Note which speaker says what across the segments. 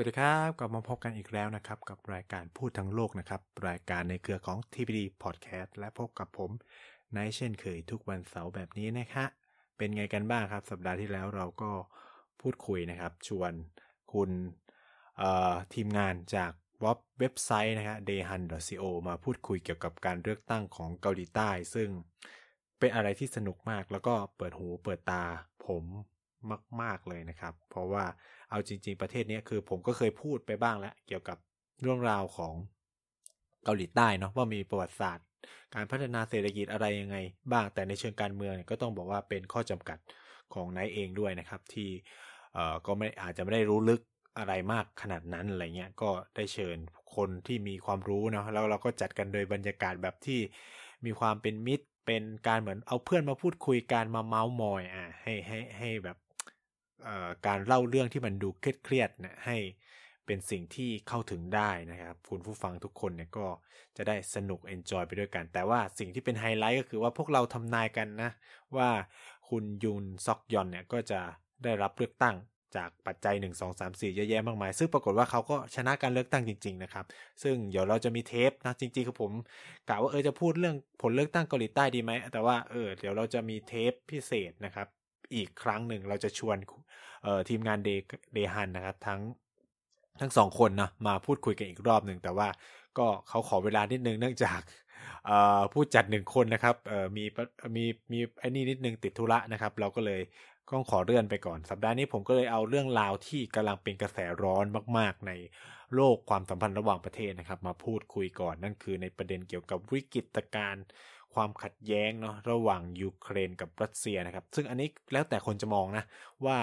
Speaker 1: วัสดีครับกลับมาพบกันอีกแล้วนะครับ กับรายการพูดทั้งโลกนะครับ รายการในเครือของ TPD Podcast และพบกับผมในเช่นเคยทุกวันเสาร์แบบนี้นะคะ เป็นไงกันบ้างครับ สัปดาห์ที่แล้วเราก็พูดคุยนะครับ ชวนคุณทีมงานจากเว็บไซต์นะฮะ dayhan.co มาพูดคุยเกี่ยวกับการเลือกตั้งของเกาหลีใต้ ซึ่งเป็นอะไรที่สนุกมากแล้วก็เปิดหูเปิดตาผมมาก ๆเลยนะครับ เพราะว่า เอาจริง ๆ ประเทศนี้คือผมก็เคยพูดไปบ้างแล้ว เกี่ยวกับเรื่องราวของเกาหลีใต้เนาะว่ามีประวัติศาสตร์ การพัฒนาเศรษฐกิจอะไรยังไง บ้างแต่ในเชิงการเมืองก็ต้องบอกว่าเป็นข้อจำกัดของนายเองด้วยนะครับ ที่เออก็ไม่อาจจะไม่ได้รู้ลึกอะไรมากขนาดนั้นอะไรเงี้ยก็ได้เชิญคนที่มีความรู้เนาะแล้วเราก็จัดกันโดยบรรยากาศแบบที่มีความเป็นมิตรเป็นการเหมือนเอาเพื่อนมาพูดคุยกันมาเม้าท์มอยอะให้ให้ให้แบบ การเล่าเรื่องที่มันดูเครียดๆเนี่ยให้เป็นสิ่งที่เข้าถึงได้นะครับ คุณผู้ฟังทุกคนเนี่ยก็จะได้สนุก enjoy ไปด้วยกัน แต่ว่าสิ่งที่เป็นไฮไลท์ก็คือว่าพวกเราทำนายกันนะ ว่าคุณยุนซอกยอลเนี่ยก็จะได้รับเลือกตั้งจากปัจจัย 1 2 3 4 เยอะแยะมากมาย ซึ่งปรากฏว่าเขาก็ชนะการเลือกตั้งจริง ๆ นะครับ ซึ่งเดี๋ยวเราจะมีเทปนะ จริงๆคือผมกะว่าเออจะพูดเรื่องผลเลือกตั้งเกาหลีใต้ดีไหม แต่ว่าเออเดี๋ยวเราจะมีเทปพิเศษนะครับ อีกครั้งหนึ่งเราจะชวนทีมงานเดเดฮันนะครับ ทั้งทั้งสองคนนะมาพูดคุยกันอีกรอบหนึ่งแต่ว่าก็เขาขอเวลานิดนึงเนื่องจากผู้จัดหนึ่งคนนะครับมีมีมีไอ้นี่นิดนึงติดธุระนะครับ เราก็เลยต้องขอเลื่อนไปก่อน สัปดาห์นี้ผมก็เลยเอาเรื่องราวที่กำลังเป็นกระแสร้อนมาก ๆ ในโลกความสัมพันธ์ระหว่างประเทศนะครับ มาพูดคุยก่อนนั่นคือในประเด็นเกี่ยวกับวิกฤตการณ์ ความขัดแย้งเนาะระหว่างยูเครนกับรัสเซียนะครับ ซึ่งอันนี้แล้วแต่คนจะมองนะว่า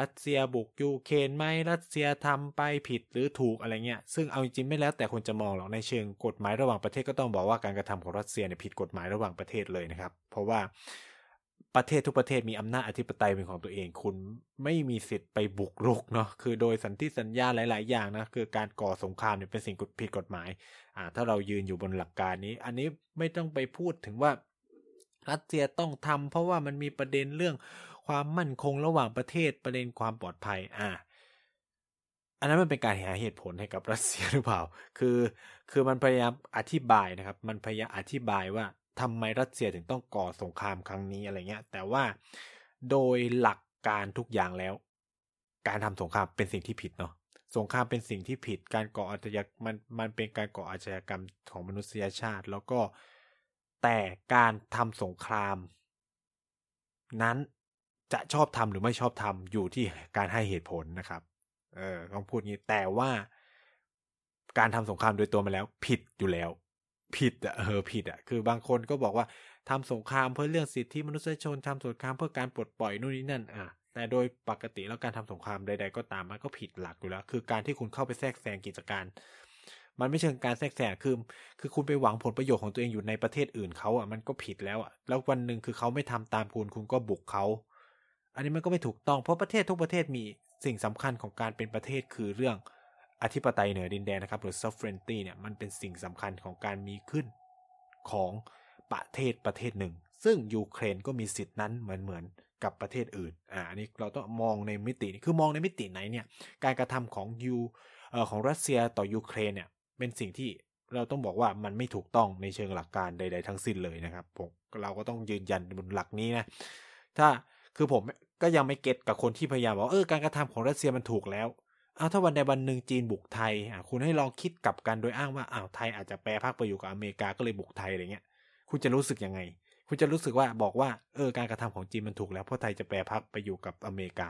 Speaker 1: รัสเซียบุกยูเครนไหมรัสเซียทำไปผิดหรือถูกอะไรเงี้ยซึ่งเอาจริงไม่แล้วแต่คนจะมองหรอกในเชิงกฎหมายระหว่างประเทศก็ต้องบอกว่าการกระทำของรัสเซียเนี่ยผิดกฎหมายระหว่างประเทศเลยนะครับ เพราะว่าประเทศทุกประเทศมีอำนาจอธิปไตยเป็นของตัวเอง คุณไม่มีสิทธิ์ไปบุกรุกเนาะคือโดยสันติสัญญาหลาย ๆ อย่างนะคือการก่อสงครามเนี่ยเป็นสิ่งผิดกฎหมาย อ่าถ้าเรายืนอยู่บนหลักการนี้ อันนี้ไม่ต้องไปพูดถึงว่ารัสเซียต้องทำเพราะว่ามันมีประเด็นเรื่องความมั่นคงระหว่างประเทศประเด็นความปลอดภัยอ่าอันนั้นมันเป็นการหาเหตุผลให้กับรัสเซียหรือเปล่า คือ คือมันพยายามอธิบายนะครับ มันพยายามอธิบายว่าทำไมรัสเซียถึงต้องก่อสงครามครั้งนี้อะไรเงี้ย แต่ว่าโดยหลักการทุกอย่างแล้ว การทำสงครามเป็นสิ่งที่ผิดเนาะ สงครามเป็นสิ่งที่ผิดการก่ออาชญากรรมมันมันเป็นการก่ออาชญากรรมของมนุษยชาติ แล้วก็แต่การทำสงคราม นั้นจะชอบทำหรือไม่ชอบทำอยู่ที่การให้เหตุผลนะครับ เออต้องพูดงี้แต่ว่าการทำสงครามโดยตัวมาแล้ว ผิดอยู่แล้ว ผิดอะเออผิดอะคือบางคนก็บอกว่าทำสงครามเพื่อเรื่องสิทธิมนุษยชนทำสงครามเพื่อการปลดปล่อยนู่นนี่นั่นอะ แต่โดยปกติแล้วการทำสงครามใด ๆ ก็ตามมันก็ผิดหลักอยู่แล้ว คือการที่คุณเข้าไปแทรกแซงกิจการ มันไม่เชิงการแทรกแซงคือ คือคุณไปหวังผลประโยชน์ของตัวเองอยู่ในประเทศอื่นเขาอะมันก็ผิดแล้วอะแล้ววันหนึ่งคือเขาไม่ทำตามคุณคุณก็บุกเขาอันนี้มันก็ไม่ถูกต้องเพราะประเทศทุกประเทศมีสิ่งสำคัญของการเป็นประเทศคือเรื่องอธิปไตยเหนือดินแดนนะครับหรือ sovereignty เนี่ยมันเป็นสิ่งสำคัญของการมีขึ้นของประเทศประเทศหนึ่ง ซึ่งยูเครนก็มีสิทธินั้นเหมือนเหมือนกับประเทศอื่น อ่า อันนี้เราต้องมองในมิติ คือมองในมิติไหนเนี่ย การกระทำของยูเอ่อของรัสเซียต่อยูเครนเนี่ย เป็นสิ่งที่เราต้องบอกว่ามันไม่ถูกต้องในเชิงหลักการใด ๆ ทั้งสิ้นเลยนะครับผมเราก็ต้องยืนยันบนหลักนี้นะ ถ้า คือผมก็ยังไม่เก็ตกับคนที่พยายามบอกเออ การกระทำของรัสเซียมันถูกแล้วเอาถ้าวันใดวันหนึ่งจีนบุกไทย อะ คุณให้ลองคิดกลับกันโดยอ้างว่า อ้าว ไทยอาจจะแปรพักไปอยู่กับอเมริกาก็เลยบุกไทยอะไรเงี้ย คุณจะรู้สึกยังไง คุณจะรู้สึกว่าบอกว่าเออการกระทำของจีนมันถูกแล้วเพราะไทยจะแปรพักไปอยู่กับอเมริกา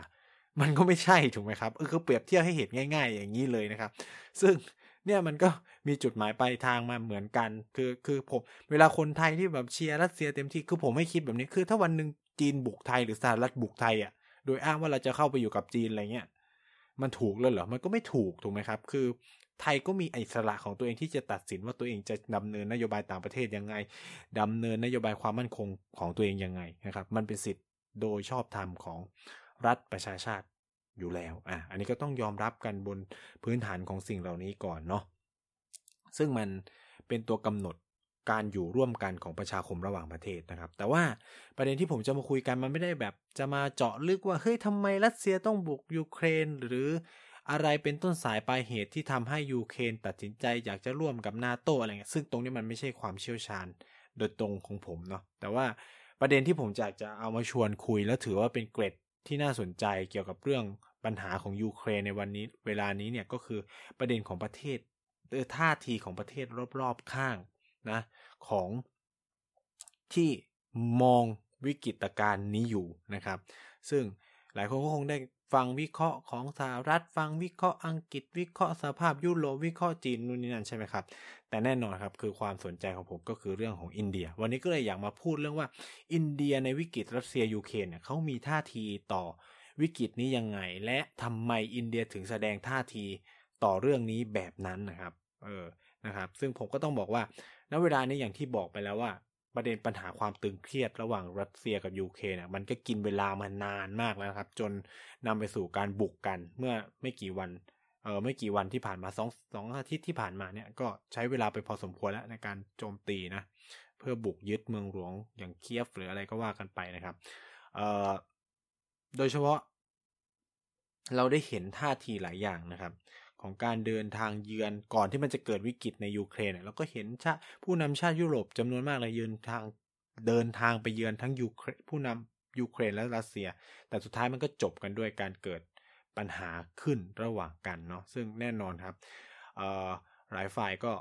Speaker 1: มันก็ไม่ใช่ถูกไหมครับเออคือเปรียบเทียบให้เห็นง่าย ๆ อย่างนี้เลยนะครับ ซึ่งเนี่ยมันก็มีจุดหมายปลายทางมาเหมือนกัน คือคือผมเวลาคนไทยที่แบบเชียร์รัสเซียเต็มที่คือผมไม่คิดแบบนี้คือ ถ้าวันหนึ่งจีนบุกไทยหรือสหรัฐบุกไทยอะโดยอ้างว่าเราจะเข้าไปอยู่กับจีนอะไรเงี้ยมันถูกเลยเหรอมันก็ไม่ถูกถูกไหมครับ คือ ไทยก็มีอิสระของตัวเองที่จะตัดสินว่าตัวเองจะดำเนินนโยบายต่างประเทศยังไงดำเนินนโยบายความมั่นคงของตัวเองยังไงนะครับ มันเป็นสิทธิ์โดยชอบธรรมของรัฐประชาชาติอยู่แล้ว อะ อันนี้ก็ต้องยอมรับกันบนพื้นฐานของสิ่งเหล่านี้ก่อนเนาะ ซึ่งมันเป็นตัวกำหนดการอยู่ร่วมกันของประชาคมระหว่างประเทศนะครับ แต่ว่าประเด็นที่ผมจะมาคุยกันมันไม่ได้แบบจะมาเจาะลึกว่าเฮ้ยทำไมรัสเซียต้องบุกยูเครนหรือ อะไรเป็นต้นสายปลายเหตุที่ทำให้ยูเครนตัดสินใจอยากจะร่วมกับนาโตอะไรเงี้ยซึ่งตรงนี้มันไม่ใช่ความเชี่ยวชาญโดยตรงของผมเนาะแต่ว่าประเด็นที่ผมอยากจะเอามาชวนคุย แล้วถือว่าเป็นเกร็ดที่น่าสนใจเกี่ยวกับเรื่องปัญหาของยูเครนในวันนี้เวลานี้เนี่ยก็คือประเด็นของประเทศท่าทีของประเทศรอบๆข้างนะของที่มองวิกฤตการณ์นี้อยู่นะครับ ซึ่งหลายคนก็คงได้ ฟังวิเคราะห์ของสหรัฐ ฟังวิเคราะห์อังกฤษวิเคราะห์สภาพยุโรปวิเคราะห์จีนนู่นนี่นั่นใช่ไหมครับ แต่แน่นอนครับคือความสนใจของผมก็คือเรื่องของอินเดีย วันนี้ก็เลยอยากมาพูดเรื่องว่า อินเดียในวิกฤตรัสเซียยูเครนเนี่ยเขามีท่าทีต่อวิกฤตนี้ยังไง และทำไมอินเดียถึงแสดงท่าทีต่อเรื่องนี้แบบนั้นนะครับ เออนะครับ ซึ่งผมก็ต้องบอกว่าณเวลานี้อย่างที่บอกไปแล้วว่า ประเด็นปัญหาความตึงเครียดระหว่างรัสเซียกับยูเครนเนี่ยมันก็กินเวลามานานมากแล้วครับ จนนำไปสู่การบุกกันเมื่อไม่กี่วันเออไม่กี่วันที่ผ่านมาสองสองอาทิตย์ที่ผ่านมาเนี่ยก็ใช้เวลาไปพอสมควรแล้วในการโจมตีนะ เพื่อบุกยึดเมืองหลวงอย่างเคียฟหรืออะไรก็ว่ากันไปนะครับเออโดยเฉพาะ เราได้เห็นท่าทีหลายอย่างนะครับ ของการเดินทางเยือนก่อนที่มันจะเกิดวิกฤตในยูเครนเราก็เห็นชาผู้นำชาติยุโรปจำนวนมากเลยยืนทางเดินทางไปเยือนทั้งยูเครนผู้นำยูเครนและรัสเซีย แต่สุดท้ายมันก็จบกันด้วยการเกิดปัญหาขึ้นระหว่างกันเนาะซึ่งแน่นอนครับหลายฝ่ายก็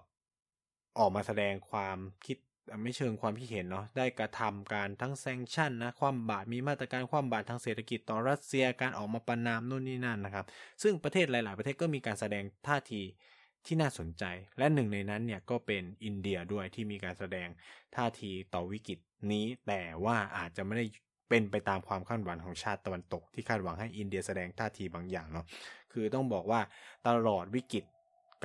Speaker 1: ออกมาแสดงความคิด ไม่เชิงความคิดเห็นเนาะได้กระทำการทั้งแซงชั่นนะความบาดมีมาตรการความบาดทางเศรษฐกิจต่อรัสเซียการออกมาประนามนู่นนี่นั่นนะครับ ซึ่งประเทศหลาย ๆ ประเทศก็มีการแสดงท่าทีที่น่าสนใจ และหนึ่งในนั้นเนี่ยก็เป็นอินเดียด้วยที่มีการแสดงท่าทีต่อวิกฤตนี้ แต่ว่าอาจจะไม่ได้เป็นไปตามความคาดหวังของชาติตะวันตก ที่คาดหวังให้อินเดียแสดงท่าทีบางอย่างเนาะคือต้องบอกว่าตลอดวิกฤต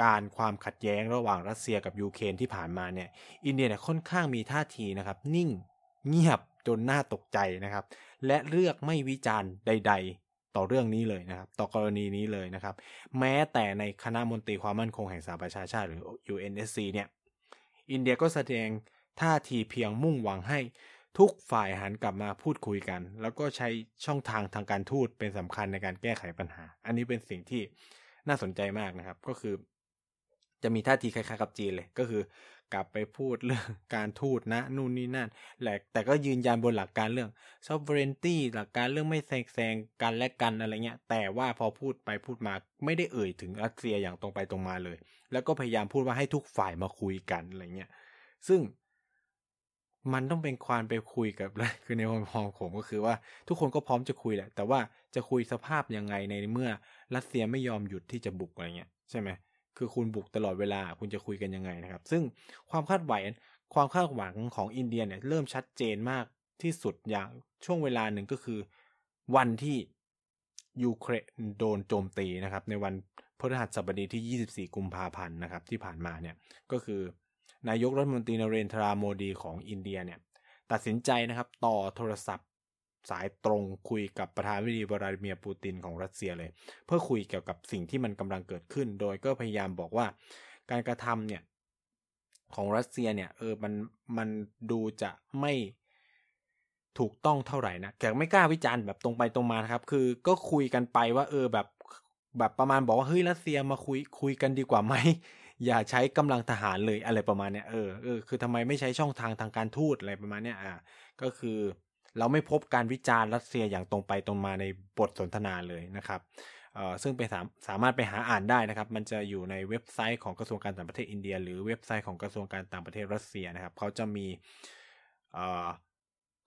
Speaker 1: การความขัดแย้งระหว่างรัสเซียกับยูเครนที่ผ่านมาเนี่ย อินเดียเนี่ยค่อนข้างมีท่าทีนะครับ นิ่งเงียบจนน่าตกใจนะครับ และเลือกไม่วิจารณ์ใด ๆ ต่อเรื่องนี้เลยนะครับ ต่อกรณีนี้เลยนะครับ แม้แต่ในคณะมนตรีความมั่นคงแห่งสหประชาชาติหรือ UNSC เนี่ย อินเดียก็แสดงท่าทีเพียงมุ่งหวังให้ทุกฝ่ายหันกลับมาพูดคุยกัน แล้วก็ใช้ช่องทางทางการทูตเป็นสำคัญในการแก้ไขปัญหา อันนี้เป็นสิ่งที่น่าสนใจมากนะครับ ก็คือ จะมีท่าทีคล้ายๆกับจีนเลย ก็คือกลับไปพูดเรื่องการทูตนะ นู่นนี่นั่นแหละแต่ก็ยืนยันบนหลักการเรื่อง sovereignty หลักการเรื่องไม่แซงแซงกันและกันอะไรเงี้ย แต่ว่าพอพูดไปพูดมาไม่ได้เอ่ยถึงรัสเซียอย่างตรงไปตรงมาเลย แล้วก็พยายามพูดว่าให้ทุกฝ่ายมาคุยกันอะไรเงี้ย ซึ่งมันต้องเป็นความไปคุยกับคือในความมองผมก็คือว่าทุกคนก็พร้อมจะคุยแหละ แต่ว่าจะคุยสภาพยังไงในเมื่อรัสเซียไม่ยอมหยุดที่จะบุกอะไรเงี้ยใช่ไหม คือคุณบุกตลอดเวลาคุณจะคุยกันยังไงนะครับ ซึ่งความคาดหวังความคาดหวังของอินเดียเนี่ยเริ่มชัดเจนมากที่สุดอย่างช่วงเวลาหนึ่งก็คือ วันที่ยูเครนโดนโจมตีนะครับ ในวันพฤหัสบดีที่ 24 กุมภาพันธ์นะครับ ที่ผ่านมาเนี่ยก็คือนายกรัฐมนตรีนเรนทราโมดีของอินเดียเนี่ย ตัดสินใจนะครับ ต่อโทรศัพท์ สายตรงคุยกับประธานาธิบดีวลาดิเมียร์ปูตินของรัสเซียเลย เพื่อคุยเกี่ยวกับสิ่งที่มันกำลังเกิดขึ้น โดยก็พยายามบอกว่า การกระทำเนี่ยของรัสเซียเนี่ยเออมันมันดูจะไม่ถูกต้องเท่าไหร่นะแต่ไม่กล้าวิจารณ์แบบตรงไปตรงมาครับ คือก็คุยกันไปว่า เออแบบแบบประมาณบอกว่าเฮ้ยรัสเซียมาคุยคุยกันดีกว่าไหมอย่าใช้กำลังทหารเลยอะไรประมาณเนี้ยเออเออคือทำไมไม่ใช้ช่องทางทางการทูตอะไรประมาณเนี้ยอ่าก็คือ เราไม่พบการวิจารณ์รัสเซียอย่างตรงไปตรงมาในบทสนทนาเลยนะครับซึ่งไปสาสามารถไปหาอ่านได้นะครับ มันจะอยู่ในเว็บไซต์ของกระทรวงการต่างประเทศอินเดีย หรือเว็บไซต์ของกระทรวงการต่างประเทศรัสเซียนะครับเขาจะมี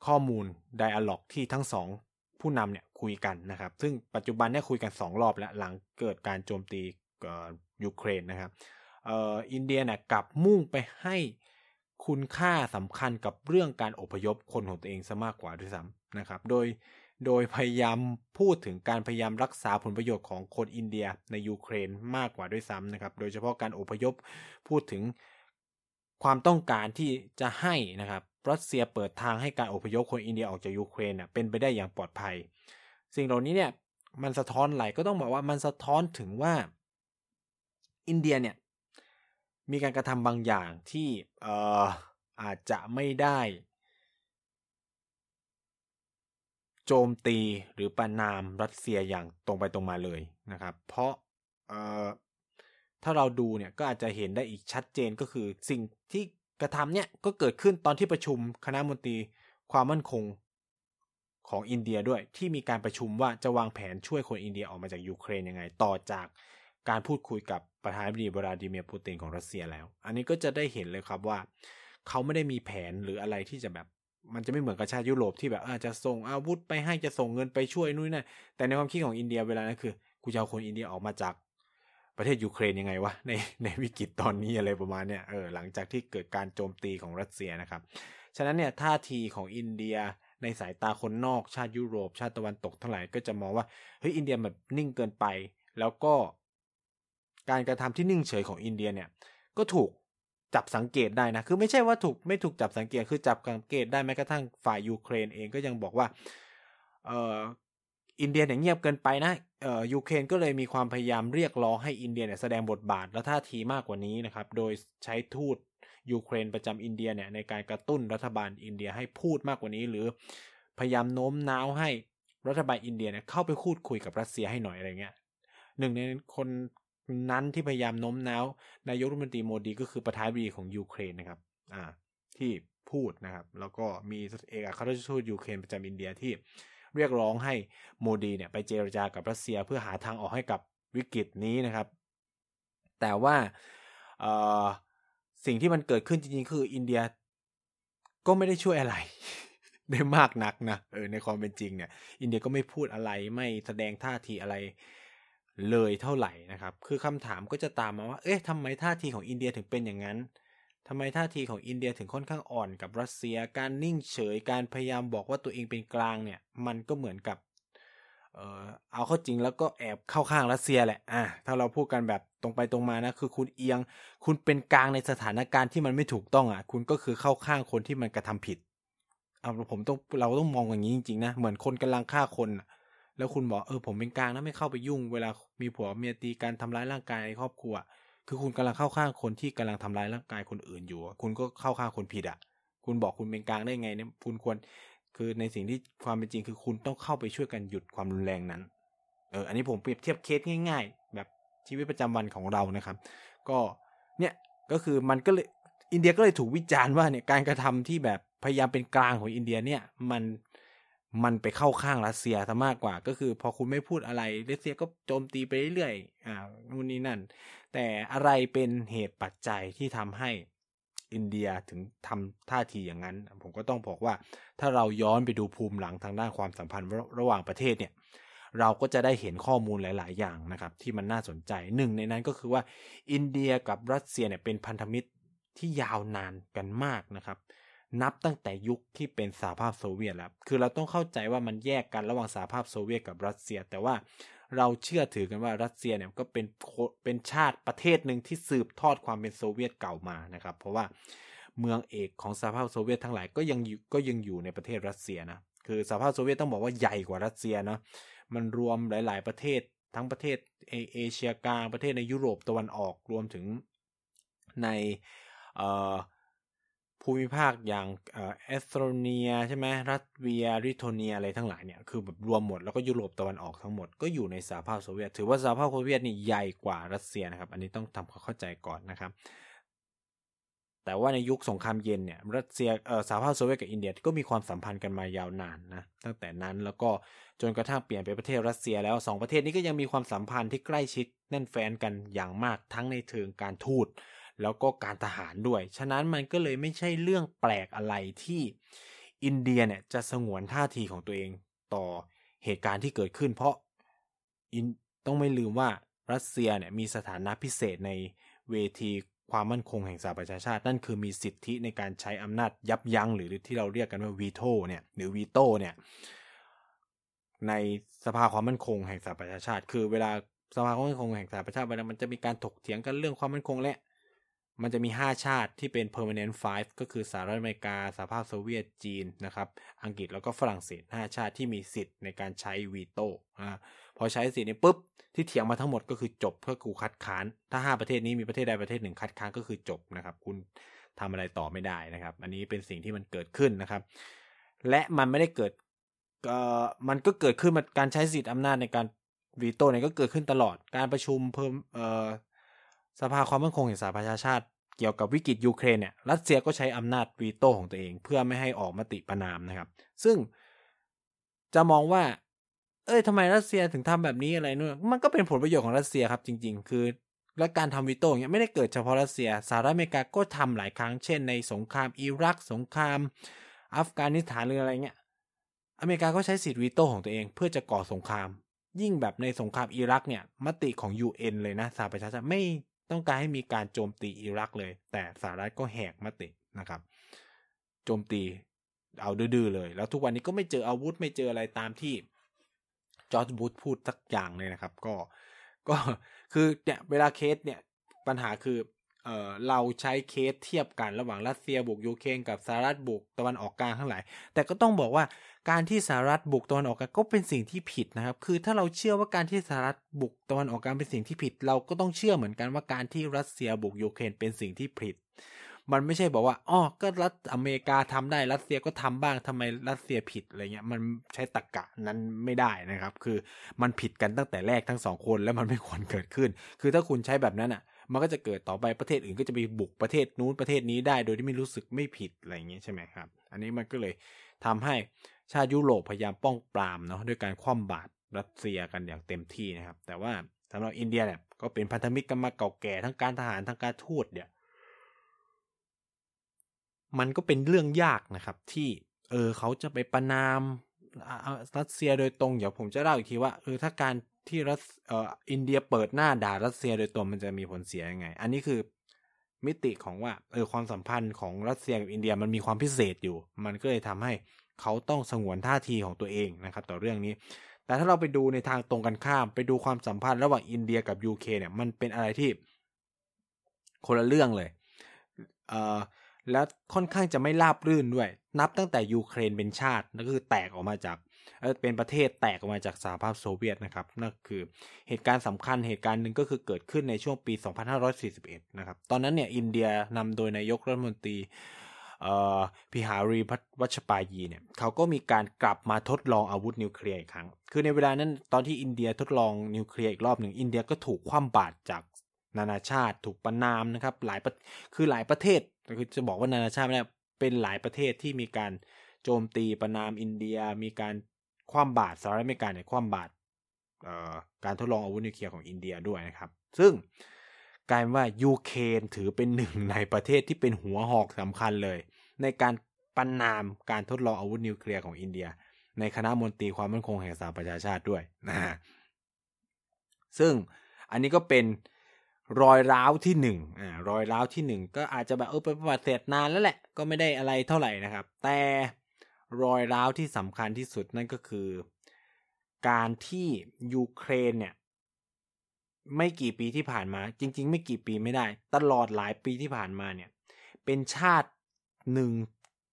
Speaker 1: ข้อมูลไดอะล็อกที่ทั้งสองผู้นำเนี่ยคุยกันนะครับ ซึ่งปัจจุบันเนี่ยคุยกัน 2 รอบแล้วหลังเกิดการโจมตียูเครนนะครับอินเดียเนี่ยกลับมุ่งไปให้ คุณค่าสำคัญกับเรื่องการอพยพคนของตัวเองซะมากกว่าด้วยซ้ำนะครับ โดยโดยพยายามพูดถึงการพยายามรักษาผลประโยชน์ของคนอินเดียในยูเครนมากกว่าด้วยซ้ำนะครับ โดยเฉพาะการอพยพพูดถึงความต้องการที่จะให้นะครับรัสเซียเปิดทางให้การอพยพคนอินเดียออกจากยูเครนเป็นไปได้อย่างปลอดภัย สิ่งเหล่านี้เนี่ยมันสะท้อนไหลก็ต้องบอกว่ามันสะท้อนถึงว่าอินเดียเนี่ย มีการกระทำบางอย่างที่เอ่ออาจจะไม่ได้ โจมตีหรือประณามรัสเซียอย่างตรงไปตรงมาเลยนะครับ เพราะเอ่อถ้าเราดูเนี่ยก็อาจจะเห็นได้อีกชัดเจนก็คือสิ่งที่กระทำเนี่ยก็เกิดขึ้นตอนที่ประชุมคณะมนตรีความมั่นคงของอินเดียด้วยที่มีการประชุมว่าจะวางแผนช่วยคนอินเดียออกมาจากยูเครนยังไง ต่อจาก การพูดคุยกับประธานาธิบดีวลาดิเมียร์ปูตินของรัสเซียแล้ว อันนี้ก็จะได้เห็นเลยครับว่า เขาไม่ได้มีแผนหรืออะไรที่จะแบบ มันจะไม่เหมือนกับชาติยุโรปที่แบบอาจจะส่งอาวุธไปให้จะส่งเงินไปช่วยนู่นนั่นแต่ในความคิดของอินเดียเวลานั้นคือกูจะเอาคนอินเดียออกมาจากประเทศยูเครนยังไงวะในในวิกฤตตอนนี้อะไรประมาณเนี้ยเออหลังจากที่เกิดการโจมตีของรัสเซียนะครับ ฉะนั้นเนี่ยท่าทีของอินเดียในสายตาคนนอกชาติยุโรป ชาติตะวันตกทั้งหลายก็จะมองว่าเฮ้ยอินเดียแบบนิ่งเกินไป แล้วก็ การกระทำที่นิ่งเฉยของอินเดียเนี่ย ก็ถูกจับสังเกตได้นะ คือไม่ใช่ว่าถูกไม่ถูกจับสังเกต คือจับสังเกตได้แม้กระทั่งฝ่ายยูเครนเองก็ยังบอกว่า เอออินเดียเนี่ยเงียบเกินไปนะ เออยูเครนก็เลยมีความพยายามเรียกร้องให้อินเดียเนี่ยแสดงบทบาทและท่าทีมากกว่านี้นะครับ โดยใช้ทูตยูเครนประจำอินเดียเนี่ยในการกระตุ้นรัฐบาลอินเดียให้พูดมากกว่านี้ หรือพยายามโน้มน้าวให้รัฐบาลอินเดียเนี่ยเข้าไปพูดคุยกับรัสเซียให้หน่อยอะไรเงี้ยหนึ่งในคน นั้นที่พยายามโน้มน้าวนายกรัฐมนตรีโมดีก็คือประธานาธิบดีของยูเครนนะครับ อ่า ที่พูดนะครับ แล้วก็มีเอกอัครราชทูตยูเครนประจำอินเดียที่เรียกร้องให้โมดีเนี่ยไปเจรจากับรัสเซียเพื่อหาทางออกให้กับวิกฤตนี้นะครับ แต่ว่าสิ่งที่มันเกิดขึ้นจริงๆ คืออินเดียก็ไม่ได้ช่วยอะไรได้มากนักนะเออในความเป็นจริงเนี่ย อินเดียก็ไม่พูดอะไรไม่แสดงท่าทีอะไร เลยเท่าไหร่นะครับ คือคำถามก็จะตามมาว่า เอ๊ะทำไมท่าทีของอินเดียถึงเป็นอย่างนั้นทำไมท่าทีของอินเดียถึงค่อนข้างอ่อนกับรัสเซีย การนิ่งเฉย การพยายามบอกว่าตัวเองเป็นกลางเนี่ย มันก็เหมือนกับ เออเอาเข้าจริงแล้วก็แอบเข้าข้างรัสเซียแหละ อะ ถ้าเราพูดกันแบบตรงไปตรงมานะ คือคุณเอียง คุณเป็นกลางในสถานการณ์ที่มันไม่ถูกต้องอะ คุณก็คือเข้าข้างคนที่มันกระทำผิดเอาผมต้องเราต้องมองอย่างนี้จริงๆนะ เหมือนคนกำลังฆ่าคน แล้วคุณบอกเออผมเป็นกลางนะไม่เข้าไปยุ่ง เวลามีผัวเมียตีการทำร้ายร่างกายในครอบครัว คือคุณกำลังเข้าข้างคนที่กำลังทำร้ายร่างกายคนอื่นอยู่ คุณก็เข้าข้างคนผิดอะ คุณบอกคุณเป็นกลางได้ไงเนี่ยคุณควร คือในสิ่งที่ความเป็นจริงคือคุณต้องเข้าไปช่วยกันหยุดความรุนแรงนั้น เออ อันนี้ผมเปรียบเทียบเคสง่าย ๆ แบบชีวิตประจำวันของเรานะครับ ก็เนี่ยก็คือมันก็เลยอินเดียก็เลยถูกวิจารณ์ว่าเนี่ยการกระทำที่แบบพยายามเป็นกลางของอินเดียเนี่ยมัน มันไปเข้าข้างรัสเซียซะมากกว่า ก็คือพอคุณไม่พูดอะไรรัสเซียก็โจมตีไปเรื่อยๆอ่านู่นนี่นั่น แต่อะไรเป็นเหตุปัจจัยที่ทำให้อินเดียถึงทำท่าทีอย่างนั้น ผมก็ต้องบอกว่า ถ้าเราย้อนไปดูภูมิหลังทางด้านความสัมพันธ์ระหว่างประเทศเนี่ย เราก็จะได้เห็นข้อมูลหลาย ๆ อย่างนะครับ ที่มันน่าสนใจหนึ่งในนั้นก็คือว่าอินเดียกับรัสเซียเนี่ยเป็นพันธมิตรที่ยาวนานกันมากนะครับ นับตั้งแต่ยุคที่เป็นสหภาพโซเวียตแล้ว คือเราต้องเข้าใจว่ามันแยกกันระหว่างสหภาพโซเวียตกับรัสเซีย แต่ว่าเราเชื่อถือกันว่ารัสเซียเนี่ยก็เป็นเป็นชาติประเทศหนึ่งที่สืบทอดความเป็นโซเวียตเก่ามานะครับ เพราะว่าเมืองเอกของสหภาพโซเวียตทั้งหลายก็ยังก็ยังอยู่ในประเทศรัสเซียนะ คือสหภาพโซเวียตต้องบอกว่าใหญ่กว่ารัสเซียเนาะ มันรวมหลาย ๆ ประเทศทั้งประเทศเอเชียกลางประเทศในยุโรปตะวันออกรวมถึงในเอ่อ ภูมิภาคอย่างเอสโตเนียใช่ไหมลัตเวียลิทัวเนียอะไรทั้งหลายเนี่ยคือแบบรวมหมดแล้วก็ยุโรปตะวันออกทั้งหมดก็อยู่ในสหภาพโซเวียต ถือว่าสหภาพโซเวียตนี่ใหญ่กว่ารัสเซียนะครับ อันนี้ต้องทำความเข้าใจก่อนนะครับ แต่ว่าในยุคสงครามเย็นเนี่ยรัสเซียเออสหภาพโซเวียตกับอินเดียก็มีความสัมพันธ์กันมายาวนานนะตั้งแต่นั้นแล้วก็จนกระทั่งเปลี่ยนเป็นประเทศรัสเซียแล้วสองประเทศนี้ก็ยังมีความสัมพันธ์ที่ใกล้ชิดแน่นแฟนกันอย่างมากทั้งในเชิงการทูต แล้วก็การทหารด้วย ฉะนั้นมันก็เลยไม่ใช่เรื่องแปลกอะไรที่อินเดียเนี่ยจะสงวนท่าทีของตัวเองต่อเหตุการณ์ที่เกิดขึ้น เพราะต้องไม่ลืมว่ารัสเซียเนี่ยมีสถานะพิเศษในเวทีความมั่นคงแห่งสหประชาชาติ นั่นคือมีสิทธิในการใช้อำนาจยับยั้งหรือที่เราเรียกกันว่าวีโตเนี่ยหรือวีโตเนี่ยในสภาความมั่นคงแห่งสหประชาชาติ คือเวลาสภาความมั่นคงแห่งสหประชาชาติเวลามันจะมีการถกเถียงกันเรื่องความมั่นคงและ มันจะมี 5 ชาติที่เป็น permanent five ก็คือสหรัฐอเมริกาสหภาพโซเวียตจีนนะครับ อังกฤษแล้วก็ฝรั่งเศส 5 ชาติที่มีสิทธิ์ในการใช้วีโต้อ่าพอใช้สิทธิ์นี้ปุ๊บ ที่เถียงมาทั้งหมดก็คือจบเพื่อกูคัดค้าน ถ้า 5 ประเทศนี้มีประเทศใดประเทศหนึ่งคัดค้านก็คือจบนะครับ คุณทำอะไรต่อไม่ได้นะครับ อันนี้เป็นสิ่งที่มันเกิดขึ้นนะครับ และมันไม่ได้เกิดเออมันก็เกิดขึ้นมาการใช้สิทธิ์อำนาจในการวีโต้เนี่ยก็เกิดขึ้นตลอดการประชุมเพิ่มเอ่อ สภาความมั่นคงแห่งสหประชาชาติเกี่ยวกับวิกฤตยูเครนเนี่ยรัสเซียก็ใช้อำนาจวีโต้ของตัวเอง เพื่อไม่ให้ออกมติประนามนะครับ ซึ่งจะมองว่า เอ้ยทำไมรัสเซียถึงทำแบบนี้อะไรนู่นมันก็เป็นผลประโยชน์ของรัสเซียครับจริง ๆ คือ และการทำวีโต้เนี่ยไม่ได้เกิดเฉพาะรัสเซียสหรัฐอเมริกาก็ทำหลายครั้งเช่นในสงครามอิรัก สงคราม อัฟกานิสถานหรืออะไรเงี้ยอเมริกาก็ใช้สิทธิ์วีโต้ของตัวเอง เพื่อจะก่อสงคราม ยิ่งแบบในสงครามอิรักเนี่ยมติของ UN เลยนะสหประชาชาติไม่ ต้องการให้มีการโจมตีอิรักเลย แต่สหรัฐก็แหกมตินะครับ โจมตีเอาดื้อเลย แล้วทุกวันนี้ก็ไม่เจออาวุธไม่เจออะไรตามที่จอร์จบุชพูดสักอย่างเลยนะครับ ก็ก็คือเนี่ยเวลาเคสเนี่ยปัญหาคือเออเราใช้เคสเทียบกันระหว่างรัสเซียบุกยูเครนกับสหรัฐบุกตะวันออกกลางทั้งหลาย แต่ก็ต้องบอกว่า การที่สหรัฐบุกตะวันออกกลางก็เป็นสิ่งที่ผิดนะครับ คือถ้าเราเชื่อว่าการที่สหรัฐบุกตะวันออกกลางเป็นสิ่งที่ผิด เราก็ต้องเชื่อเหมือนกันว่าการที่รัสเซียบุกยูเครนเป็นสิ่งที่ผิด มันไม่ใช่บอกว่าอ๋อก็รัฐอเมริกาทำได้รัสเซียก็ทำบ้างทำไมรัสเซียผิดอะไรเงี้ยมันใช้ตรกกะนั้นไม่ได้นะครับ คือมันผิดกันตั้งแต่แรกทั้งสองคนแล้วมันไม่ควรเกิดขึ้น คือถ้าคุณใช้แบบนั้นอะมันก็จะเกิดต่อไปประเทศอื่นก็จะไปบุกประเทศนู้นประเทศนี้ได้ โดยที่ไม่รู้สึกไม่ผิดอะไรเงี้ยใช่ไหมครับ อันนี้มันก็เลยทำให้ ชาติยุโรปพยายามป้องปรามเนาะด้วยการคว่ำบาตรรัสเซียกันอย่างเต็มที่นะครับ แต่ว่าสำหรับอินเดียเนี่ยก็เป็นพันธมิตรกันมาเก่าแก่ทั้งการทหารทั้งการทูตเนี่ยมันก็เป็นเรื่องยากนะครับที่เออเขาจะไปประนามรัสเซียโดยตรงเดี๋ยวผมจะเล่าอีกทีว่าเออถ้าการที่รัสเอ่ออินเดียเปิดหน้าด่ารัสเซียโดยตรงมันจะมีผลเสียยังไง อันนี้คือมิติของว่าเออความสัมพันธ์ของรัสเซียกับอินเดียมันมีความพิเศษอยู่ มันก็เลยทำให้ เขาต้องสงวนท่าทีของตัวเองนะครับต่อเรื่องนี้ แต่ถ้าเราไปดูในทางตรงกันข้าม ไปดูความสัมพันธ์ระหว่างอินเดียกับยูเคเนี่ยมันเป็นอะไรที่คนละเรื่องเลยเอ่อและค่อนข้างจะไม่ราบรื่นด้วย นับตั้งแต่ยูเครนเป็นชาตินั่นคือแตกออกมาจากเป็นประเทศแตกออกมาจากสหภาพโซเวียตนะครับนั่นคือเหตุการณ์สำคัญเหตุการณ์หนึ่งก็คือเกิดขึ้นในช่วงปี 2541 นะครับ ตอนนั้นเนี่ยอินเดียนำโดยนายกรัฐมนตรี พิหารีวัชปายีเนี่ยเขาก็มีการกลับมาทดลองอาวุธนิวเคลียร์อีกครั้ง คือในเวลานั้นตอนที่อินเดียทดลองนิวเคลียร์อีกรอบหนึ่งอินเดียก็ถูกคว่ำบาตรจากนานาชาติถูกประนามนะครับหลายคือหลายประเทศคือจะบอกว่านานาชาติไม่ได้เป็นหลายประเทศที่มีการโจมตีประนามอินเดีย มีการคว่ำบาตรสหรัฐอเมริกาเนี่ยคว่ำบาตรการทดลองอาวุธนิวเคลียร์ของอินเดียด้วยนะครับ ซึ่งกลายว่ายูเครนถือเป็นหนึ่งในประเทศที่เป็นหัวหอกสำคัญเลย ในการประนามการทดลองอาวุธนิวเคลียร์ของอินเดีย ในคณะมนตรีความมั่นคงแห่งสหประชาชาติด้วยนะฮะซึ่งอันนี้ก็เป็นรอยร้าวที่หนึ่งอ่ารอยร้าวที่หนึ่งก็อาจจะแบบเออไปประวัติเสร็จนานแล้วแหละก็ไม่ได้อะไรเท่าไหร่นะครับ แต่รอยร้าวที่สำคัญที่สุดนั่นก็คือ การที่ยูเครนเนี่ยไม่กี่ปีที่ผ่านมา จริง ๆ ไม่กี่ปีไม่ได้ ตลอดหลายปีที่ผ่านมาเนี่ย เป็นชาติ หนึ่ง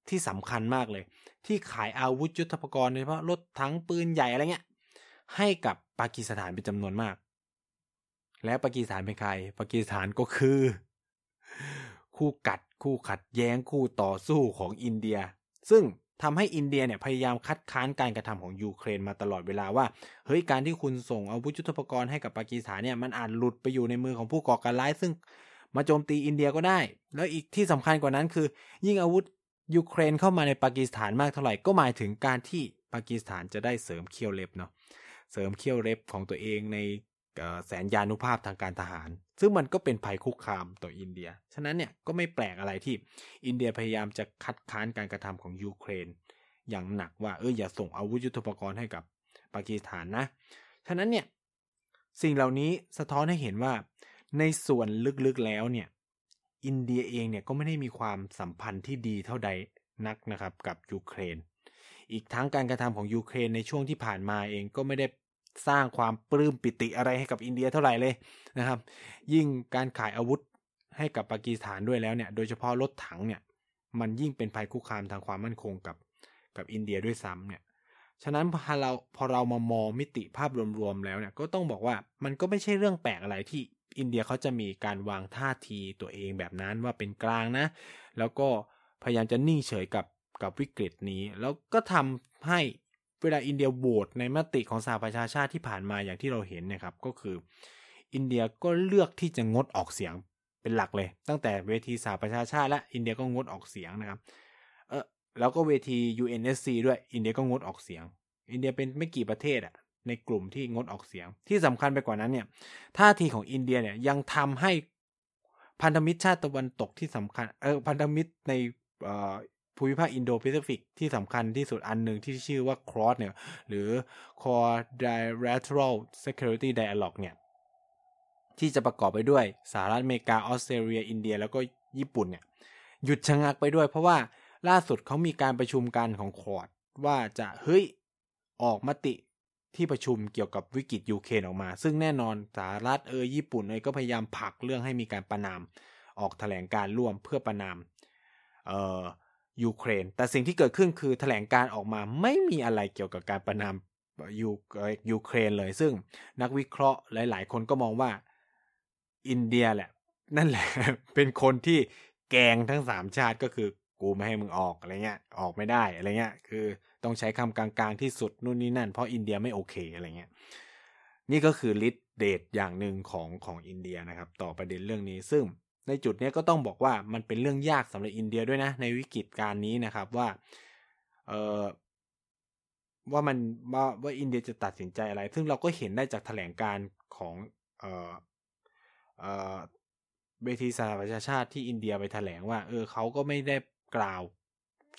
Speaker 1: ที่สำคัญมากเลย ที่ขายอาวุธยุทโธปกรณ์โดยเฉพาะรถถังปืนใหญ่อะไรเงี้ยให้กับปากีสถานเป็นจำนวนมาก และปากีสถานเป็นใคร ปากีสถานก็คือ คู่กัดคู่ขัดแย้งคู่ต่อสู้ของอินเดีย ซึ่งทำให้อินเดียเนี่ยพยายามคัดค้านการกระทำของยูเครนมาตลอดเวลาว่าเฮ้ยการที่คุณส่งอาวุธยุทโธปกรณ์ให้กับปากีสถานเนี่ยมันอาจหลุดไปอยู่ในมือของผู้ก่อการร้ายซึ่ง มาโจมตีอินเดียก็ได้ แล้วอีกที่สำคัญกว่านั้นคือ ยิ่งอาวุธยูเครนเข้ามาในปากีสถานมากเท่าไหร่ก็หมายถึงการที่ปากีสถานจะได้เสริมเคียวเล็บเนาะเสริมเคียวเล็บของตัวเองในแสนยานุภาพทางการทหาร ซึ่งมันก็เป็นภัยคุกคามต่ออินเดีย ฉะนั้นเนี่ยก็ไม่แปลกอะไรที่อินเดียพยายามจะคัดค้านการกระทำของยูเครน อย่างหนักว่าเอออย่าส่งอาวุธยุทโธปกรณ์ให้กับปากีสถานนะ ฉะนั้นเนี่ยสิ่งเหล่านี้สะท้อนให้เห็นว่า ในส่วนลึกๆแล้วเนี่ย อินเดียเองเนี่ยก็ไม่ได้มีความสัมพันธ์ที่ดีเท่าใดนักนะครับกับยูเครน อีกทั้งการกระทำของยูเครนในช่วงที่ผ่านมาเองก็ไม่ได้สร้างความปลื้มปิติอะไรให้กับอินเดียเท่าไหร่เลยนะครับ ยิ่งการขายอาวุธให้กับปากีสถานด้วยแล้วเนี่ย โดยเฉพาะรถถังเนี่ย มันยิ่งเป็นภัยคุกคามทางความมั่นคงกับกับอินเดียด้วยซ้ำเนี่ย ฉะนั้นพอเราพอเรามามองมิติภาพรวมๆแล้วเนี่ย ก็ต้องบอกว่ามันก็ไม่ใช่เรื่องแปลกอะไรที่ อินเดียเขาจะมีการวางท่าทีตัวเองแบบนั้นว่าเป็นกลางนะ แล้วก็พยายามจะนิ่งเฉยกับกับวิกฤตนี้ แล้วก็ทำให้เวลาอินเดียโหวตในมติของสหประชาชาติที่ผ่านมาอย่างที่เราเห็นนะครับก็คือ อินเดียก็เลือกที่จะงดออกเสียงเป็นหลักเลย ตั้งแต่เวทีสหประชาชาติและอินเดียก็งดออกเสียงนะครับเออแล้วก็เวที UNSC ด้วยอินเดียก็งดออกเสียง อินเดียเป็นไม่กี่ประเทศอะ ในกลุ่มที่งดออกเสียง ที่สำคัญไปกว่านั้นเนี่ยท่าทีของอินเดียเนี่ยยังทำให้พันธมิตรชาติตะวันตกที่สำคัญเออพันธมิตรในภูมิภาคอินโดแปซิฟิกที่สำคัญที่สุดอันหนึ่งที่ชื่อว่า CROSS เนี่ยหรือ Quadrilateral Security Dialogue เนี่ยที่จะประกอบไปด้วยสหรัฐอเมริกาออสเตรเลีย อินเดีย แล้วก็ญี่ปุ่นเนี่ยหยุดชะงักไปด้วย เพราะว่าล่าสุดเขามีการประชุมกันของคอร์ดว่าจะเฮ้ยออกมติ ที่ประชุมเกี่ยวกับวิกฤตยูเครนออกมา ซึ่งแน่นอนสหรัฐเออญี่ปุ่นเอยก็พยายามผลักเรื่องให้มีการประนาม ออกแถลงการร่วมเพื่อประนามเอ่อยูเครน แต่สิ่งที่เกิดขึ้นคือแถลงการออกมาไม่มีอะไรเกี่ยวกับการประนามยูยูเครนเลย ซึ่งนักวิเคราะห์หลาย ๆ คนก็มองว่าอินเดียแหละ นั่นแหละ เป็นคนที่แกงทั้งสามชาติก็คือกูไม่ให้มึงออกอะไรเงี้ยออกไม่ได้อะไรเงี้ยคือ ต้องใช้คำกลางๆที่สุดนู่นนี่นั่น เพราะอินเดียไม่โอเคอะไรเงี้ยนี่ก็คือลิทเดตอย่างหนึ่งของของอินเดียนะครับ ต่อประเด็นเรื่องนี้ซึ่งในจุดนี้ก็ต้องบอกว่ามันเป็นเรื่องยากสำหรับอินเดียด้วยนะ ในวิกฤตการนี้นะครับว่าเออว่ามันว่าว่าอินเดียจะตัดสินใจอะไร ซึ่งเราก็เห็นได้จากแถลงการของเออเออเวทีสหประชาชาติที่อินเดียไปแถลงว่า เออเขาก็ไม่ได้กล่าว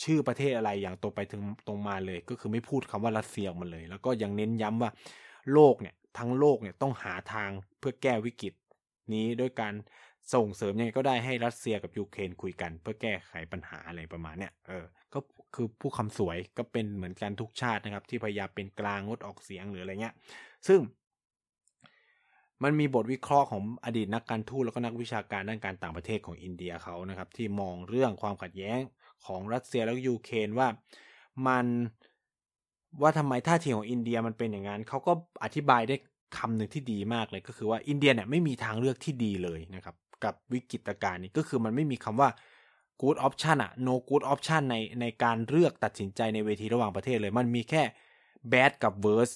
Speaker 1: ชื่อประเทศอะไรอย่างตรงไปถึงตรงมาเลย ก็คือไม่พูดคำว่ารัสเซียออกมันเลย แล้วก็ยังเน้นย้ำว่าโลกเนี่ยทั้งโลกเนี่ยต้องหาทางเพื่อแก้วิกฤต นี้ด้วยการส่งเสริมยังไงก็ได้ให้รัสเซียกับยูเครนคุยกัน เพื่อแก้ไขปัญหาอะไรประมาณเนี้ยเออก็คือผู้คำสวยก็เป็นเหมือนกันทุกชาตินะครับ ที่พยายามเป็นกลางงดออกเสียงหรืออะไรเงี้ย ซึ่ง มันมีบทวิเคราะห์ของอดีตนักการทูตแล้วก็นักวิชาการด้านการต่างประเทศของอินเดียเขานะครับ ที่มองเรื่องความขัดแย้ง ของรัสเซียแล้วยูเครนว่ามันว่าทำไมท่าทีของอินเดียมันเป็นอย่างนั้นเขาก็อธิบายได้คำหนึ่งที่ดีมากเลยก็คือว่าอินเดียเนี่ยไม่มีทางเลือกที่ดีเลยนะครับ กับวิกฤตการณ์นี้ก็คือมันไม่มีคำว่า good option อะ no good option ในในการเลือกตัดสินใจในเวทีระหว่างประเทศเลย มันมีแค่ bad กับ worse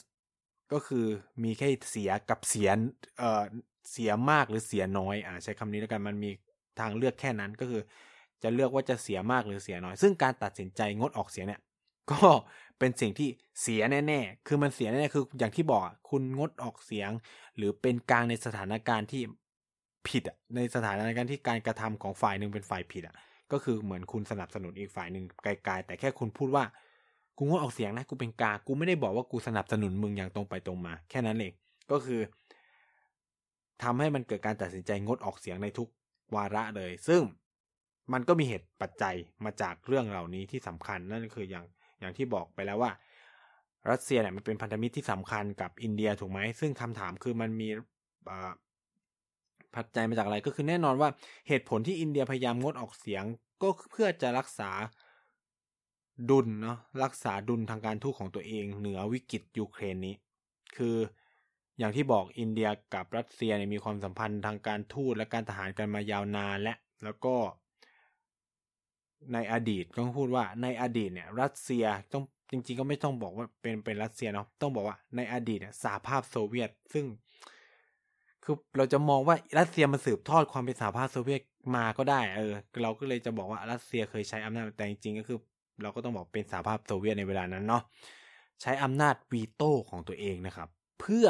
Speaker 1: ก็คือมีแค่เสียกับเสียเอ่อเสียมากหรือเสียน้อยอ่าใช้คำนี้แล้วกันมันมีทางเลือกแค่นั้นก็คือ จะเลือกว่าจะเสียมากหรือเสียน้อย ซึ่งการตัดสินใจงดออกเสียงเนี่ย ก็เป็นสิ่งที่เสียแน่ๆ คือมันเสียแน่ๆ คืออย่างที่บอกคุณงดออกเสียง หรือเป็นกลางในสถานการณ์ที่ผิดอะ ในสถานการณ์ที่การกระทำของฝ่ายหนึ่งเป็นฝ่ายผิดอะ ก็คือเหมือนคุณสนับสนุนอีกฝ่ายหนึ่งไกลๆ แต่แค่คุณพูดว่ากูงดออกเสียงนะ กูเป็นกลาง กูไม่ได้บอกว่ากูสนับสนุนมึงอย่างตรงไปตรงมา แค่นั้นเอง ก็คือทำให้มันเกิดการตัดสินใจงดออกเสียงในทุกวาระเลย ซึ่ง มันก็มีเหตุปัจจัยมาจากเรื่องเหล่านี้ที่สำคัญนั่นคืออย่างอย่างที่บอกไปแล้วว่า รัสเซียเนี่ยมันเป็นพันธมิตรที่สำคัญกับอินเดียถูกไหมซึ่งคำถามคือมันมีปัจจัยมาจากอะไรก็คือแน่นอนว่าเหตุผลที่อินเดียพยายามงดออกเสียงก็เพื่อจะรักษาดุลเนาะรักษาดุลทางการทูตของตัวเองเหนือวิกฤตยูเครนนี้ คืออย่างที่บอกอินเดียกับรัสเซียเนี่ยมีความสัมพันธ์ทางการทูตและการทหารกันมายาวนานและแล้วก็ ในอดีตต้องพูดว่าในอดีตเนี่ย รัสเซียต้องจริง ๆ ก็ไม่ต้องบอกว่าเป็นเป็นรัสเซียเนาะต้องบอกว่าในอดีตเนี่ยสหภาพโซเวียต ซึ่ง คือเราจะมองว่ารัสเซียมันสืบทอดความเป็นสหภาพโซเวียตมาก็ได้ เออ เราก็เลยจะบอกว่ารัสเซียเคยใช้อำนาจแต่จริงๆก็คือ เราก็ต้องบอกเป็นสหภาพโซเวียตในเวลานั้นเนาะใช้อำนาจวีโต้ของตัวเองนะครับ เพื่อ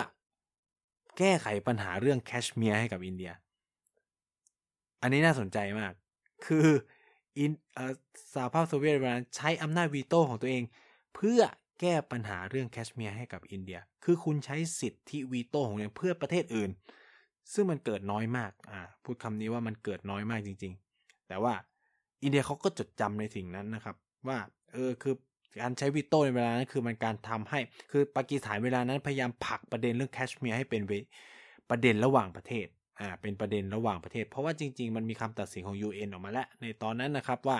Speaker 1: แก้ไขปัญหาเรื่องแคชเมียร์ให้กับอินเดีย อันนี้น่าสนใจมาก คือ อินสหภาพโซเวียตเวลาใช้อำนาจวีโต้ของตัวเอง เพื่อแก้ปัญหาเรื่องแคชเมียร์ให้กับอินเดีย คือคุณใช้สิทธิวีโต้ของตัวเองเพื่อประเทศอื่น ซึ่งมันเกิดน้อยมากอ่าพูดคำนี้ว่ามันเกิดน้อยมากจริง ๆ แต่ว่าอินเดียเขาก็จดจำในสิ่งนั้นนะครับ ว่าเออคือการใช้วีโต้ในเวลานั้นคือมันการทำให้ คือปากีสถานเวลานั้นพยายามผลักประเด็นเรื่องแคชเมียร์ให้เป็นประเด็นระหว่างประเทศ อ่าเป็นประเด็นระหว่างประเทศ เพราะว่าจริง ๆ มันมีคำตัดสินของ UN ออกมาแล้ว ในตอนนั้นนะครับว่า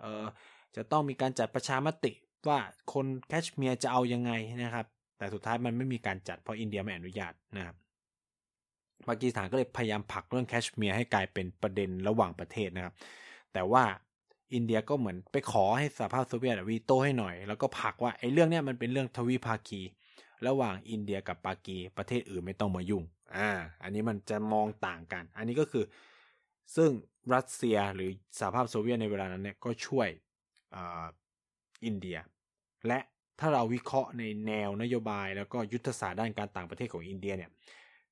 Speaker 1: เออจะต้องมีการจัดประชามติว่าคนแคชเมียร์จะเอายังไงนะครับ แต่สุดท้ายมันไม่มีการจัดเพราะอินเดียไม่อนุญาตนะครับปากีสถานก็เลยพยายามผลักเรื่องแคชเมียร์ให้กลายเป็นประเด็นระหว่างประเทศนะครับ แต่ว่าอินเดียก็เหมือนไปขอให้สหภาพโซเวียตวีโต้ให้หน่อย แล้วก็ผลักว่าไอ้เรื่องเนี้ยมันเป็นเรื่องทวิภาคี ระหว่างอินเดียกับปากีประเทศอื่นไม่ต้องมายุ่ง อ่า อันนี้มันจะมองต่างกัน อันนี้ก็คือ ซึ่งรัสเซียหรือสหภาพโซเวียตในเวลานั้นเนี่ยก็ช่วยอินเดีย และถ้าเราวิเคราะห์ในแนวนโยบายแล้วก็ยุทธศาสตร์ด้านการต่างประเทศของอินเดียเนี่ย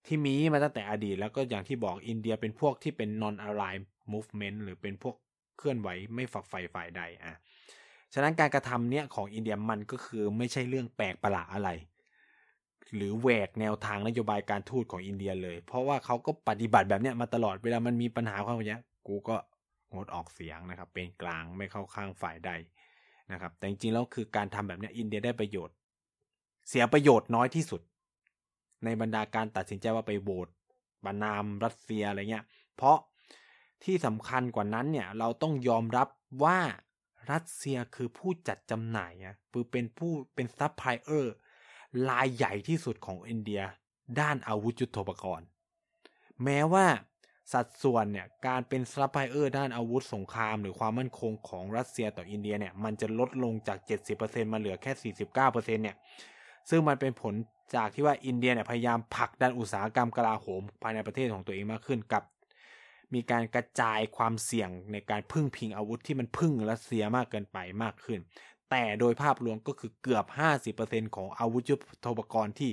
Speaker 1: ที่มีมาตั้งแต่อดีตแล้วก็อย่างที่บอกอินเดียเป็นพวกที่เป็น non aligned movement หรือเป็นพวกเคลื่อนไหวไม่ฝักใฝ่ฝ่ายใดอะฉะนั้นการกระทำเนี้ยของอินเดียมันก็คือไม่ใช่เรื่องแปลกประหลาดอะไร หรือแหวกแนวทางนโยบายการทูตของอินเดียเลย เพราะว่าเขาก็ปฏิบัติแบบเนี้ยมาตลอดเวลามันมีปัญหาความเนี้ยกูก็งดออกเสียงนะครับ เป็นกลางไม่เข้าข้างฝ่ายใดนะครับ แต่จริงๆแล้วคือการทำแบบนี้อินเดียได้ประโยชน์ เสียประโยชน์น้อยที่สุด ในบรรดาการตัดสินใจว่าไปโหวตบานามรัสเซียอะไรเงี้ย เพราะที่สำคัญกว่านั้นเนี่ยเราต้องยอมรับว่ารัสเซียคือผู้จัดจำหน่ายอะคือเป็นผู้เป็นซัพพลายเออร์ รายใหญ่ที่สุดของอินเดีย ด้านอาวุธยุทโธปกรณ์ แม้ว่าสัดส่วนเนี่ยการเป็นซัพพลายเออร์ด้านอาวุธสงคราม หรือความมั่นคงของรัสเซียต่ออินเดียเนี่ยมันจะลดลงจาก 70%มาเหลือแค่ 49%เนี่ยซึ่งมันเป็นผลจากที่ว่าอินเดียเนี่ยพยายามผลักดันอุตสาหกรรมกลาโหม ภายในประเทศของตัวเองมากขึ้นกับ มีการกระจายความเสี่ยงในการพึ่งพิงอาวุธที่มันพึ่งรัสเซียมากเกินไปมากขึ้น แต่โดยภาพรวมก็คือเกือบ 50%ของอาวุธยุทโธปกรณ์ที่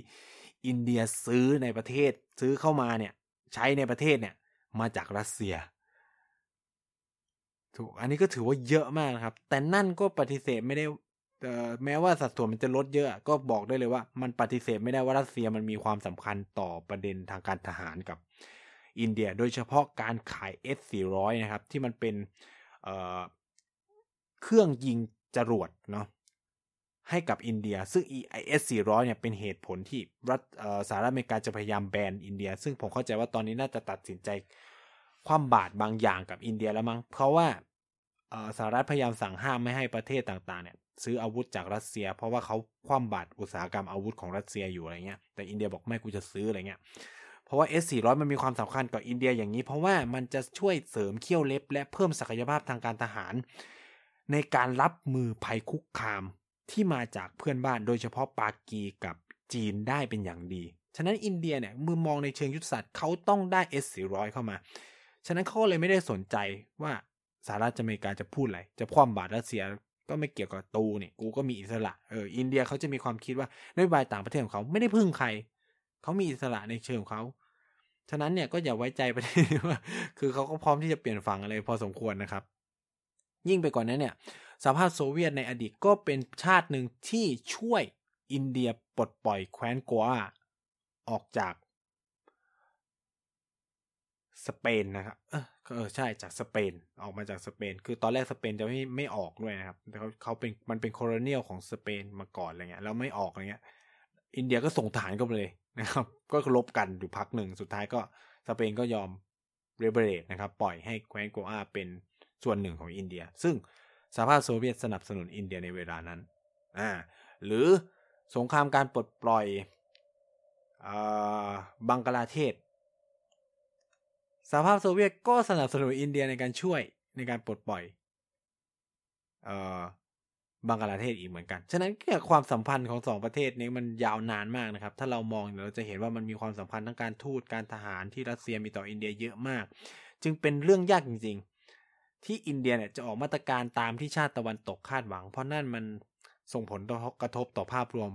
Speaker 1: อินเดียซื้อในประเทศซื้อเข้ามาเนี่ย ใช้ในประเทศเนี่ย มาจากรัสเซีย ถูกอันนี้ก็ถือว่าเยอะมากนะครับ แต่นั่นก็ปฏิเสธไม่ได้แม้ว่าสัดส่วนมันจะลดเยอะ ก็บอกได้เลยว่า มันปฏิเสธไม่ได้ว่ารัสเซียมันมีความสำคัญต่อประเด็นทางการทหารกับอินเดีย โดยเฉพาะการขาย S400 นะครับ ที่มันเป็นเครื่องยิง จรวดเนาะให้กับอินเดีย ซึ่ง S400 เนี่ยเป็นเหตุผลที่รัฐสหรัฐอเมริกาจะพยายามแบนอินเดีย ซึ่งผมเข้าใจว่าตอนนี้น่าจะตัดสินใจคว่ำบาตรบางอย่างกับอินเดียแล้วมั้งเพราะว่าสหรัฐพยายามสั่งห้ามไม่ให้ประเทศต่างๆเนี่ยซื้ออาวุธจากรัสเซีย เพราะว่าเขาคว่ำบาตรอุตสาหกรรมอาวุธของรัสเซียอยู่อะไรเงี้ยแต่อินเดียบอกไม่กูจะซื้ออะไรเงี้ยเพราะว่า S400 มันมีความสำคัญกับอินเดียอย่างนี้ เพราะว่ามันจะช่วยเสริมเขี้ยวเล็บ และเพิ่มศักยภาพทางการทหาร ในการรับมือภัยคุกคามที่มาจากเพื่อนบ้านโดยเฉพาะปากีกับจีนได้เป็นอย่างดี ฉะนั้นอินเดียเนี่ยมือมองในเชิงยุทธศาสตร์เขาต้องได้ S400 เข้ามา ฉะนั้นเขาเลยไม่ได้สนใจว่าสหรัฐอเมริกาจะพูดอะไร จะคว่ำบาตรรัสเซียก็ไม่เกี่ยวกับตูเนี่ยกูก็มีอิสระ เออ อินเดียเขาจะมีความคิดว่านโยบายต่างประเทศของเขาไม่ได้พึ่งใคร เขามีอิสระในเชิงของเขา ฉะนั้นเนี่ยก็อย่าไว้ใจประเทศว่า คือเขาก็พร้อมที่จะเปลี่ยนฝั่งอะไรพอสมควรนะครับ ยิ่งไปกว่านนั้นเนี่ยสหภาพโซเวียตในอดีตก็เป็นชาติหนึ่งที่ช่วยอินเดียปลดปล่อยแคว้นกัวออกจากสเปนนะครับเออใช่จากสเปนออกมาจากสเปน คือตอนแรกสเปนจะไม่ไม่ออกด้วยนะครับเขาเขาเป็นมันเป็นโคลเนียลของสเปนมาก่อนอะไรเงี้ยแล้วไม่ออกอะไรเงี้ย อินเดียก็ส่งฐานเข้าไปเลยนะครับ ก็ลบกันอยู่พักหนึ่งสุดท้ายก็สเปนก็ยอมเรเบเรตนะครับ ปล่อยให้แคว้นกัวเป็น ส่วนหนึ่งของอินเดีย ซึ่งสหภาพโซเวียตสนับสนุนอินเดียในเวลานั้นอ่าหรือสงครามการปลดปล่อยบังกลาเทศสหภาพโซเวียตก็สนับสนุนอินเดียในการช่วยในการปลดปล่อยบังกลาเทศอีกเหมือนกัน ฉะนั้นความสัมพันธ์ของสองประเทศนี้มันยาวนานมากนะครับ ถ้าเรามองเราจะเห็นว่ามันมีความสัมพันธ์ทั้งการทูตการทหารที่รัสเซียมีต่ออินเดียเยอะมาก จึงเป็นเรื่องยากจริง ที่อินเดียเนี่ยจะออกมาตรการตามที่ชาติตะวันตกคาดหวัง เพราะนั่นมันส่งผลกระทบต่อภาพรวม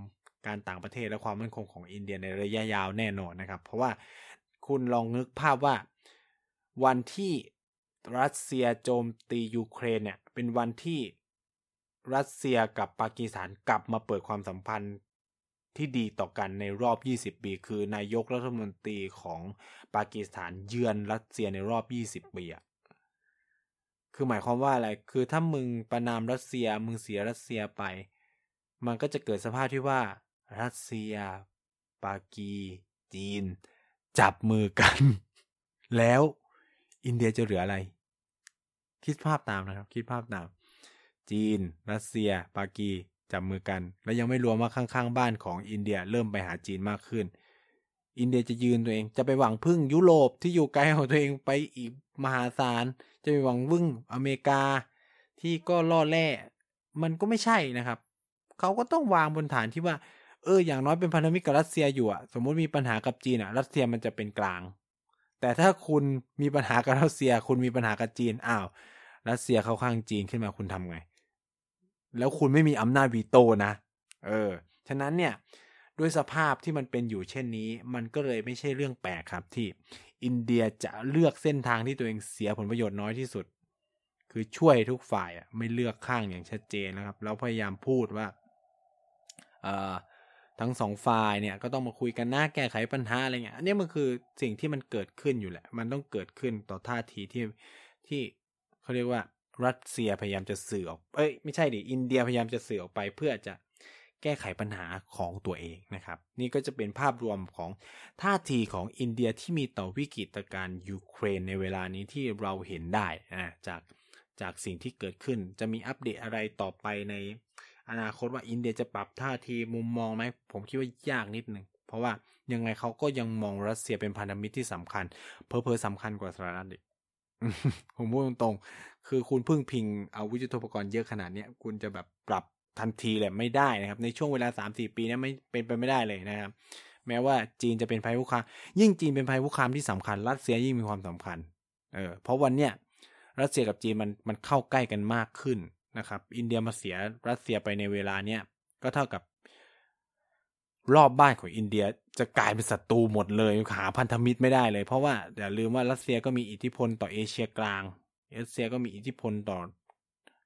Speaker 1: การต่างประเทศและความมั่นคงของอินเดียในระยะยาวแน่นอนนะครับ เพราะว่าคุณลองนึกภาพว่าวันที่รัสเซียโจมตียูเครนเนี่ยเป็นวันที่รัสเซียกับปากีสถานกลับมาเปิดความสัมพันธ์ที่ดีต่อกันในรอบ 20 ปี คือนายกรัฐมนตรีของปากีสถานเยือนรัสเซียในรอบ 20 ปีอะ คือหมายความว่าอะไร คือถ้ามึงประนามรัสเซีย มึงเสียรัสเซียไป มันก็จะเกิดสภาพที่ว่า รัสเซีย ปากี จีน จับมือกัน แล้วอินเดียจะเหลืออะไร คิดภาพตามนะครับ คิดภาพตาม จีน รัสเซีย ปากี จับมือกัน แล้วยังไม่รวมว่าข้างๆ บ้านของอินเดียเริ่มไปหาจีนมากขึ้น อินเดียจะยืนตัวเอง จะไปหวังพึ่งยุโรปที่อยู่ไกลของตัวเองไปอีกมหาศาล จะไปหวังวึ่งอเมริกา ที่ก็ล่อแร่มันก็ไม่ใช่นะครับ เขาก็ต้องวางบนฐานที่ว่า เออ อย่างน้อยเป็นพันธมิตรกับรัสเซียอยู่อะสมมุติมีปัญหากับจีนอะรัสเซียมันจะเป็นกลาง แต่ถ้าคุณมีปัญหากับรัสเซีย คุณมีปัญหากับจีน อ้าว รัสเซียเข้าข้างจีนขึ้นมาคุณทำไง แล้วคุณไม่มีอำนาจวีโตนะ เออ ฉะนั้นเนี่ย ด้วยสภาพที่มันเป็นอยู่เช่นนี้ มันก็เลยไม่ใช่เรื่องแปลกครับที่อินเดียจะเลือกเส้นทางที่ตัวเองเสียผลประโยชน์น้อยที่สุด คือช่วยทุกฝ่ายอะไม่เลือกข้างอย่างชัดเจนนะครับ แล้วพยายามพูดว่าเอ่อทั้งสองฝ่ายเนี่ยก็ต้องมาคุยกันหน้าแก้ไขปัญหาอะไรเงี้ยอันนี้มันคือสิ่งที่มันเกิดขึ้นอยู่แหละ มันต้องเกิดขึ้นต่อท่าทีที่ที่เขาเรียกว่ารัสเซียพยายามจะสื่อออก เอ้ยไม่ใช่ดิ อินเดียพยายามจะสื่อออกไปเพื่อจะ แก้ไขปัญหาของตัวเองนะครับ นี่ก็จะเป็นภาพรวมของท่าทีของอินเดียที่มีต่อวิกฤตการณ์ยูเครนในเวลานี้ที่เราเห็นได้นะจากจากสิ่งที่เกิดขึ้นจะมีอัปเดตอะไรต่อไปในอนาคตว่าอินเดียจะปรับท่าทีมุมมองไหมผมคิดว่ายากนิดหนึ่งเพราะว่ายังไงเขาก็ยังมองรัสเซียเป็นพันธมิตรที่สำคัญ เพอเพอสำคัญกว่าสหรัฐอีกผมพูดตรงๆ คือคุณพึ่งพิงเอาวิจุโทปกรณ์เยอะขนาดนี้คุณจะแบบปรับ ทันทีเลยไม่ได้นะครับ ในช่วงเวลาสามสี่ปีนี้ไม่เป็นไปไม่ได้เลยนะครับแม้ว่าจีนจะเป็นภัยคุกคามยิ่งจีนเป็นภัยคุกคามที่สำคัญ รัสเซียยิ่งมีความสำคัญเออเพราะวันเนี้ยรัสเซียกับจีนมันมันเข้าใกล้กันมากขึ้นนะครับ อินเดียมาเสียรัสเซียไปในเวลาเนี้ยก็เท่ากับ รอบบ้านของอินเดียจะกลายเป็นศัตรูหมดเลยหาพันธมิตรไม่ได้เลย เพราะว่าอย่าลืมว่ารัสเซียก็มีอิทธิพลต่อเอเชียกลางรัสเซียก็มีอิทธิพลต่อ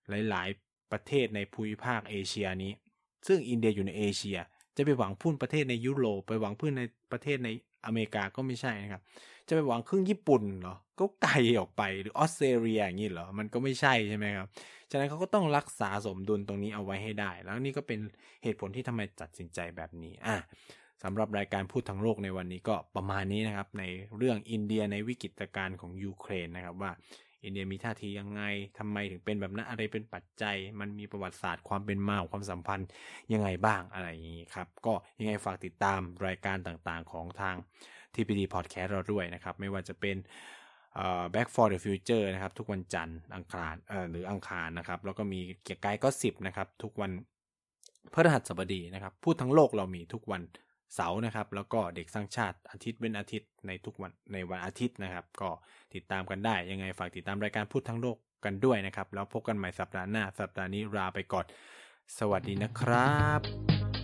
Speaker 1: หลาย ประเทศในภูมิภาคเอเชียนี้ ซึ่งอินเดียอยู่ในเอเชีย จะไปหวังพึ่งประเทศในยุโรปไปหวังพึ่งในประเทศในอเมริกาก็ไม่ใช่นะครับ จะไปหวังครึ่งญี่ปุ่นเหรอ ก็ไกลออกไปหรือออสเตรเลียอย่างนี้เหรอ มันก็ไม่ใช่ใช่ไหมครับ ฉะนั้นเขาก็ต้องรักษาสมดุลตรงนี้เอาไว้ให้ได้ แล้วนี่ก็เป็นเหตุผลที่ทำไมตัดสินใจแบบนี้ อะสำหรับรายการพูดทั้งโลกในวันนี้ก็ประมาณนี้นะครับ ในเรื่องอินเดียในวิกฤตการณ์ของยูเครนนะครับว่า อินเดียมีท่าทียังไงทำไมถึงเป็นแบบนั้นอะไรเป็นปัจจัย มันมีประวัติศาสตร์ความเป็นมาของความสัมพันธ์ยังไงบ้างอะไรอย่างนี้ครับ ก็ยังไงฝากติดตามรายการต่างๆ ของทาง TPD Podcast เราด้วยนะครับ ไม่ว่าจะเป็น Back for the Future นะครับ ทุกวันจันทร์อังคารหรืออังคารนะครับ แล้วก็มีเกียร์กายก็สิบนะครับ ทุกวันพฤหัสบดีนะครับ พูดทั้งโลกเรามีทุกวัน เสาร์นะครับ แล้วก็เด็กสร้างชาติอาทิตย์เป็นอาทิตย์ในทุกวันในวันอาทิตย์นะครับ ก็ติดตามกันได้ยังไงฝากติดตามรายการพูดทั้งโลกกันด้วยนะครับ แล้วพบกันใหม่สัปดาห์หน้า สัปดาห์นี้ลาไปก่อน สวัสดีนะครับ